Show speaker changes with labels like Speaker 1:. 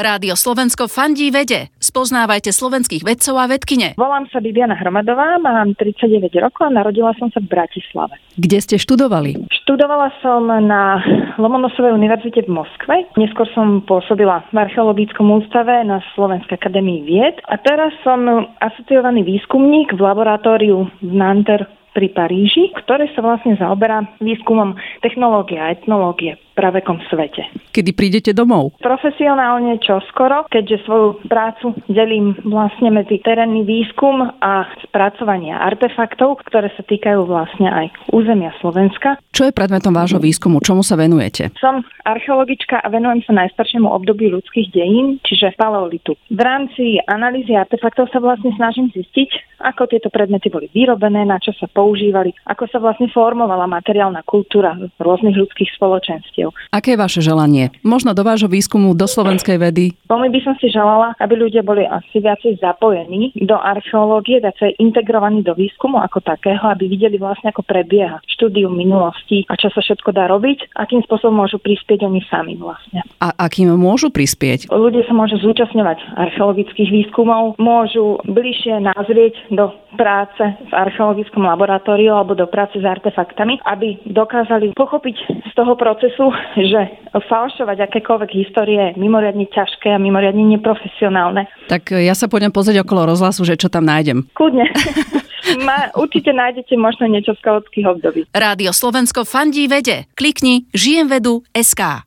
Speaker 1: Rádio Slovensko fandí vede. Spoznávajte slovenských vedcov a vedkine.
Speaker 2: Volám sa Bibiana Hromadová, mám 39 rokov a narodila som sa v Bratislave.
Speaker 3: Kde ste študovali?
Speaker 2: Študovala som na Lomonosovej univerzite v Moskve. Neskôr som pôsobila v archeologickom ústave na Slovenskej akadémii vied a teraz som asociovaný výskumník v laboratóriu v Nanter pri Paríži, ktoré sa vlastne zaoberá výskumom technológie a etnológie pravekom svete.
Speaker 3: Kedy prídete domov?
Speaker 2: Profesionálne čoskoro, keďže svoju prácu delím vlastne medzi terénny výskum a spracovanie artefaktov, ktoré sa týkajú vlastne aj územia Slovenska.
Speaker 3: Čo je predmetom vášho výskumu? Čomu sa venujete?
Speaker 2: Som archeologička a venujem sa najstaršiemu obdobiu ľudských dejín, čiže paleolitu. V rámci analýzy artefaktov sa vlastne snažím zistiť, ako tieto predmety boli vyrobené, na čo sa používali, ako sa vlastne formovala materiálna kultúra rôznych ľudských spoločenstiev.
Speaker 3: Aké je vaše želanie? Možno do vášho výskumu, do slovenskej vedy?
Speaker 2: Veľmi by som si želala, aby ľudia boli asi viacej zapojení do archeológie, viacej integrovaní do výskumu ako takého, aby videli vlastne, ako prebieha štúdium minulosti a čo sa všetko dá robiť, akým spôsobom môžu prispieť oni sami vlastne.
Speaker 3: A akým môžu prispieť?
Speaker 2: Ľudia sa môžu zúčastňovať archeologických výskumov, môžu bližšie nazrieť do práce v archeologickom laboratóriu alebo do práce s artefaktami, aby dokázali pochopiť z toho procesu, že falšovať akékoľvek histórie je mimoriadne ťažké a mimoriadne neprofesionálne.
Speaker 3: Tak ja sa pôjdem pozrieť okolo rozhlasu, že čo tam nájdem.
Speaker 2: Kľudne. Ma, určite nájdete možno niečo z kaotických období.
Speaker 1: Rádio Slovensko fandí vede. Klikni žijem vedu SK.